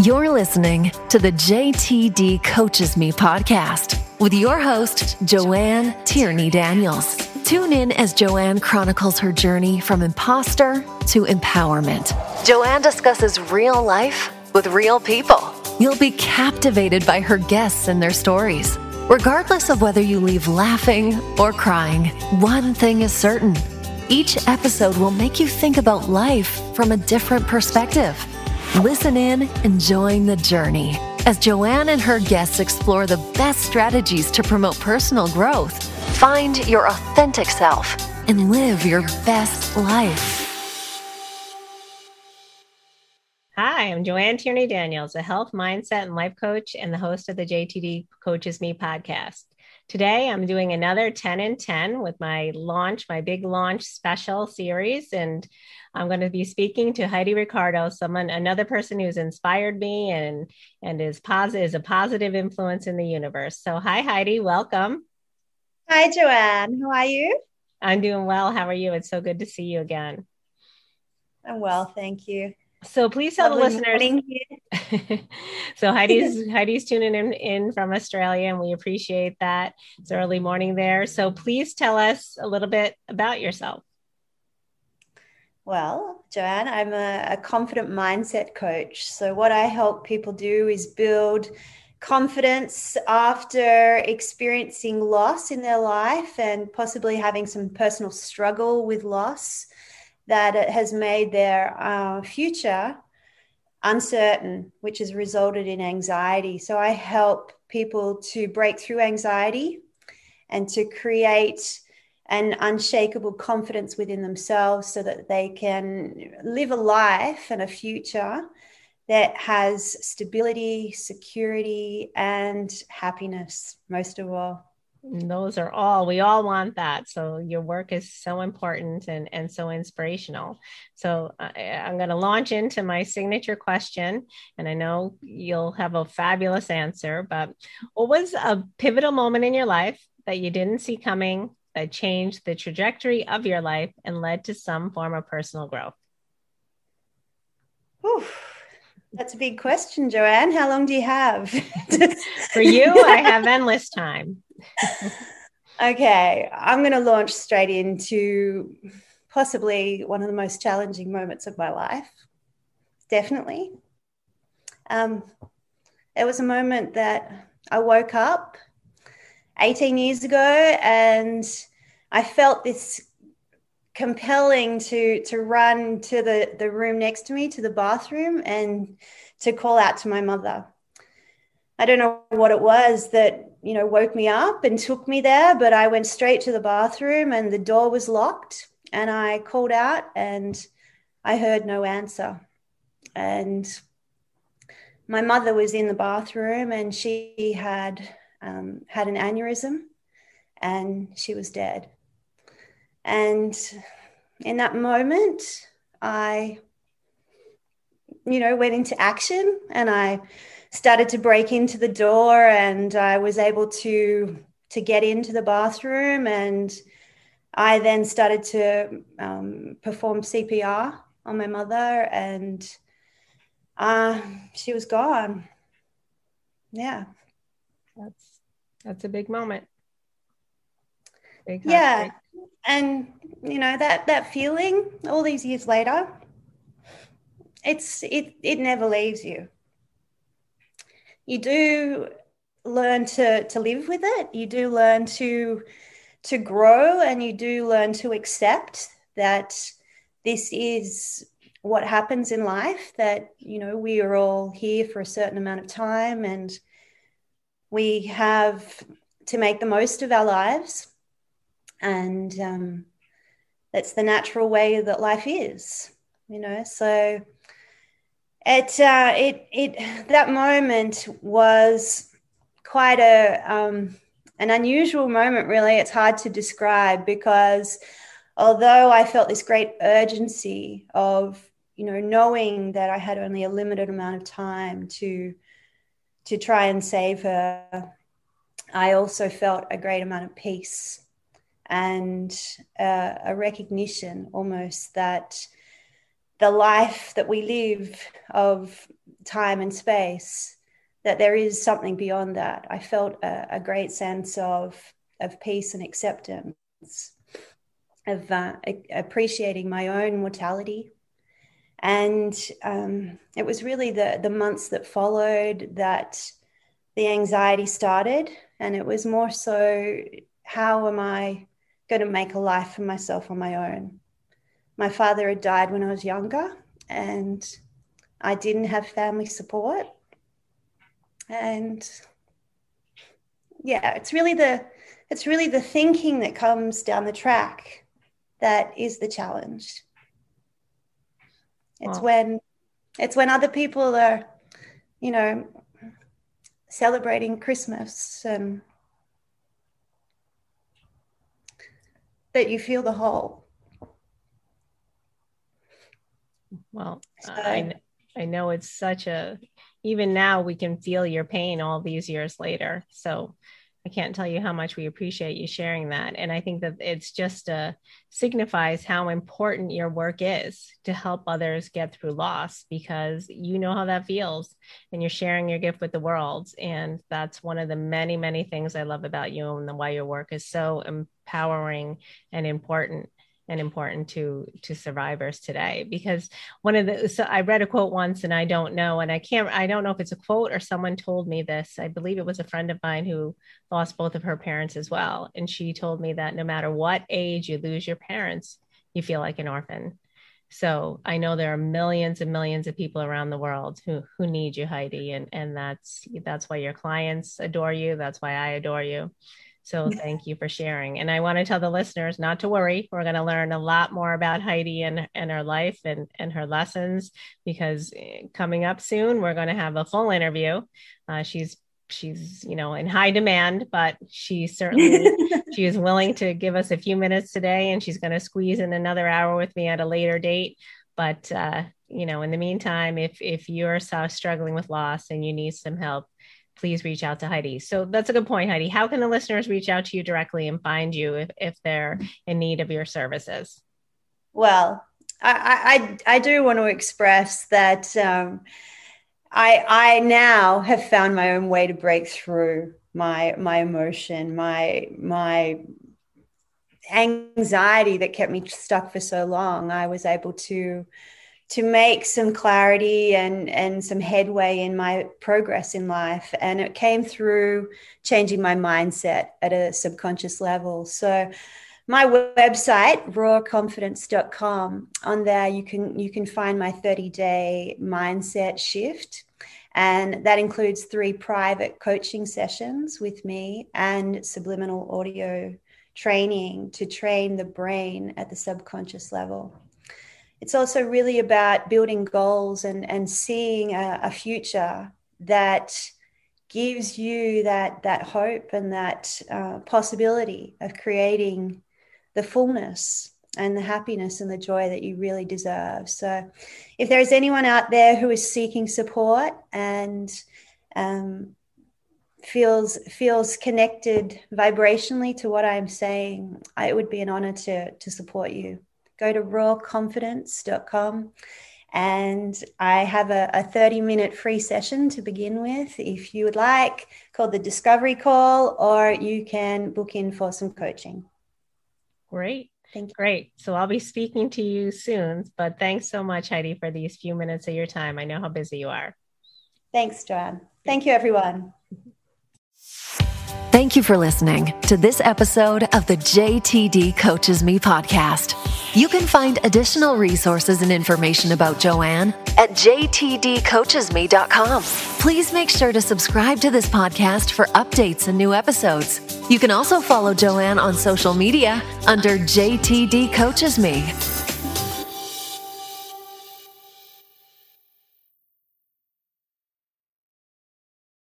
You're listening to the JTD Coaches Me podcast with your host, Joanne Tierney Daniels. Tune in as Joanne chronicles her journey from imposter to empowerment. Joanne discusses real life with real people. You'll be captivated by her guests and their stories. Regardless of whether you leave laughing or crying, one thing is certain each episode will make you think about life from a different perspective. Listen in and join the journey as Joanne and her guests explore the best strategies to promote personal growth, find your authentic self, and live your best life. Hi, I'm Joanne Tierney Daniels, a health mindset and life coach and the host of the JTD Coaches Me podcast. Today, I'm doing another 10 and 10 with my launch, my big launch special series. And I'm going to be speaking to Heidi Ricardo, someone, another person who's inspired me and, and is positive, is a positive influence in the universe. So, hi, Heidi, welcome. Hi, Joanne. How are you? I'm doing well. How are you? It's so good to see you again. I'm well, thank you. So please tell Lovely the listeners. so Heidi's Heidi's tuning in, in from Australia, and we appreciate that. It's early morning there. So please tell us a little bit about yourself. Well, Joanne, I'm a, a confident mindset coach. So what I help people do is build confidence after experiencing loss in their life and possibly having some personal struggle with loss that has made their uh, future uncertain, which has resulted in anxiety. So I help people to break through anxiety and to create an unshakable confidence within themselves so that they can live a life and a future that has stability, security, and happiness, most of all those are all we all want that so your work is so important and and so inspirational so I, i'm going to launch into my signature question and i know you'll have a fabulous answer but what was a pivotal moment in your life that you didn't see coming that changed the trajectory of your life and led to some form of personal growth Whew. That's a big question, Joanne. How long do you have? For you, I have endless time. okay, I'm going to launch straight into possibly one of the most challenging moments of my life. Definitely. Um, it was a moment that I woke up 18 years ago and I felt this compelling to to run to the the room next to me to the bathroom and to call out to my mother i don't know what it was that you know woke me up and took me there but i went straight to the bathroom and the door was locked and i called out and i heard no answer. And my mother was in the bathroom and she had um, had an aneurysm and she was dead. And in that moment, I, you know, went into action and I started to break into the door and I was able to to get into the bathroom and I then started to um, perform CPR on my mother and uh, she was gone. Yeah. That's that's a big moment. Big yeah and you know that that feeling all these years later it's it it never leaves you you do learn to to live with it. You do learn to to grow and you do learn to accept that this is what happens in life that you know we are all here for a certain amount of time and we have to make the most of our lives. And um, that's the natural way that life is you know? So it uh, it it that moment was quite a um, an unusual moment really. It's hard to describe because although i felt this great urgency of you know knowing that i had only a limited amount of time to to try and save her i also felt a great amount of peace and uh, a recognition almost that the life that we live of time and space, that there is something beyond that. I felt a, a great sense of, of peace and acceptance, of uh, appreciating my own mortality. And um, it was really the, the months that followed that the anxiety started. And it was more so how am I going to make a life for myself on my own? My father had died when I was younger, and I didn't have family support. And yeah, it's really the it's really the thinking that comes down the track that is the challenge. It's wow. when it's when other people are, you know, celebrating Christmas and that you feel the whole. Well, so, I, I know it's such a, even now we can feel your pain all these years later. So I can't tell you how much we appreciate you sharing that. And I think that it's just uh, signifies how important your work is to help others get through loss because you know how that feels and you're sharing your gift with the world. And that's one of the many, many things I love about you and why your work is so empowering and important and important to to survivors today. Because one of the so i read a quote once and i don't know and i can't i don't know if it's a quote or someone told me this. I believe it was a friend of mine who lost both of her parents as well. And she told me that no matter what age you lose your parents you feel like an orphan. So i know there are millions and millions of people around the world who who need you heidi. And and that's that's why your clients adore you. That's why i adore you so thank you for sharing. And I want to tell the listeners not to worry. We're going to learn a lot more about Heidi and, and her life and, and her lessons because eh, coming up soon, we're going to have a full interview. Uh, she's she's you know in high demand but she certainly she is willing to give us a few minutes today and she's going to squeeze in another hour with me at a later date but uh, you know in the meantime if if you're struggling with loss and you need some help please reach out to Heidi. So that's a good point, Heidi. How can the listeners reach out to you directly and find you if, if they're in need of your services? Well, I, I, I do want to express that um, I, I now have found my own way to break through my, my emotion, my, my anxiety that kept me stuck for so long. I was able to to make some clarity and and some headway in my progress in life. And it came through changing my mindset at a subconscious level. So my website rawconfidence.com on there you can you can find my 30 day mindset shift. And that includes three private coaching sessions with me and subliminal audio training to train the brain at the subconscious level it's also really about building goals and, and seeing a, a future that gives you that that hope and that uh, possibility of creating the fullness and the happiness and the joy that you really deserve. So, if there is anyone out there who is seeking support and um, feels feels connected vibrationally to what I'm saying, it would be an honor to to support you go to rawconfidence.com and I have a, a 30 minute free session to begin with if you would like, called the Discovery Call, or you can book in for some coaching. Great. Thank you. Great. So I'll be speaking to you soon, but thanks so much, Heidi, for these few minutes of your time. I know how busy you are. Thanks, Joanne. Thank you, everyone. Thank you for listening to this episode of the JTD Coaches Me podcast. You can find additional resources and information about Joanne at jtdcoachesme.com. Please make sure to subscribe to this podcast for updates and new episodes. You can also follow Joanne on social media under JTD Coaches Me.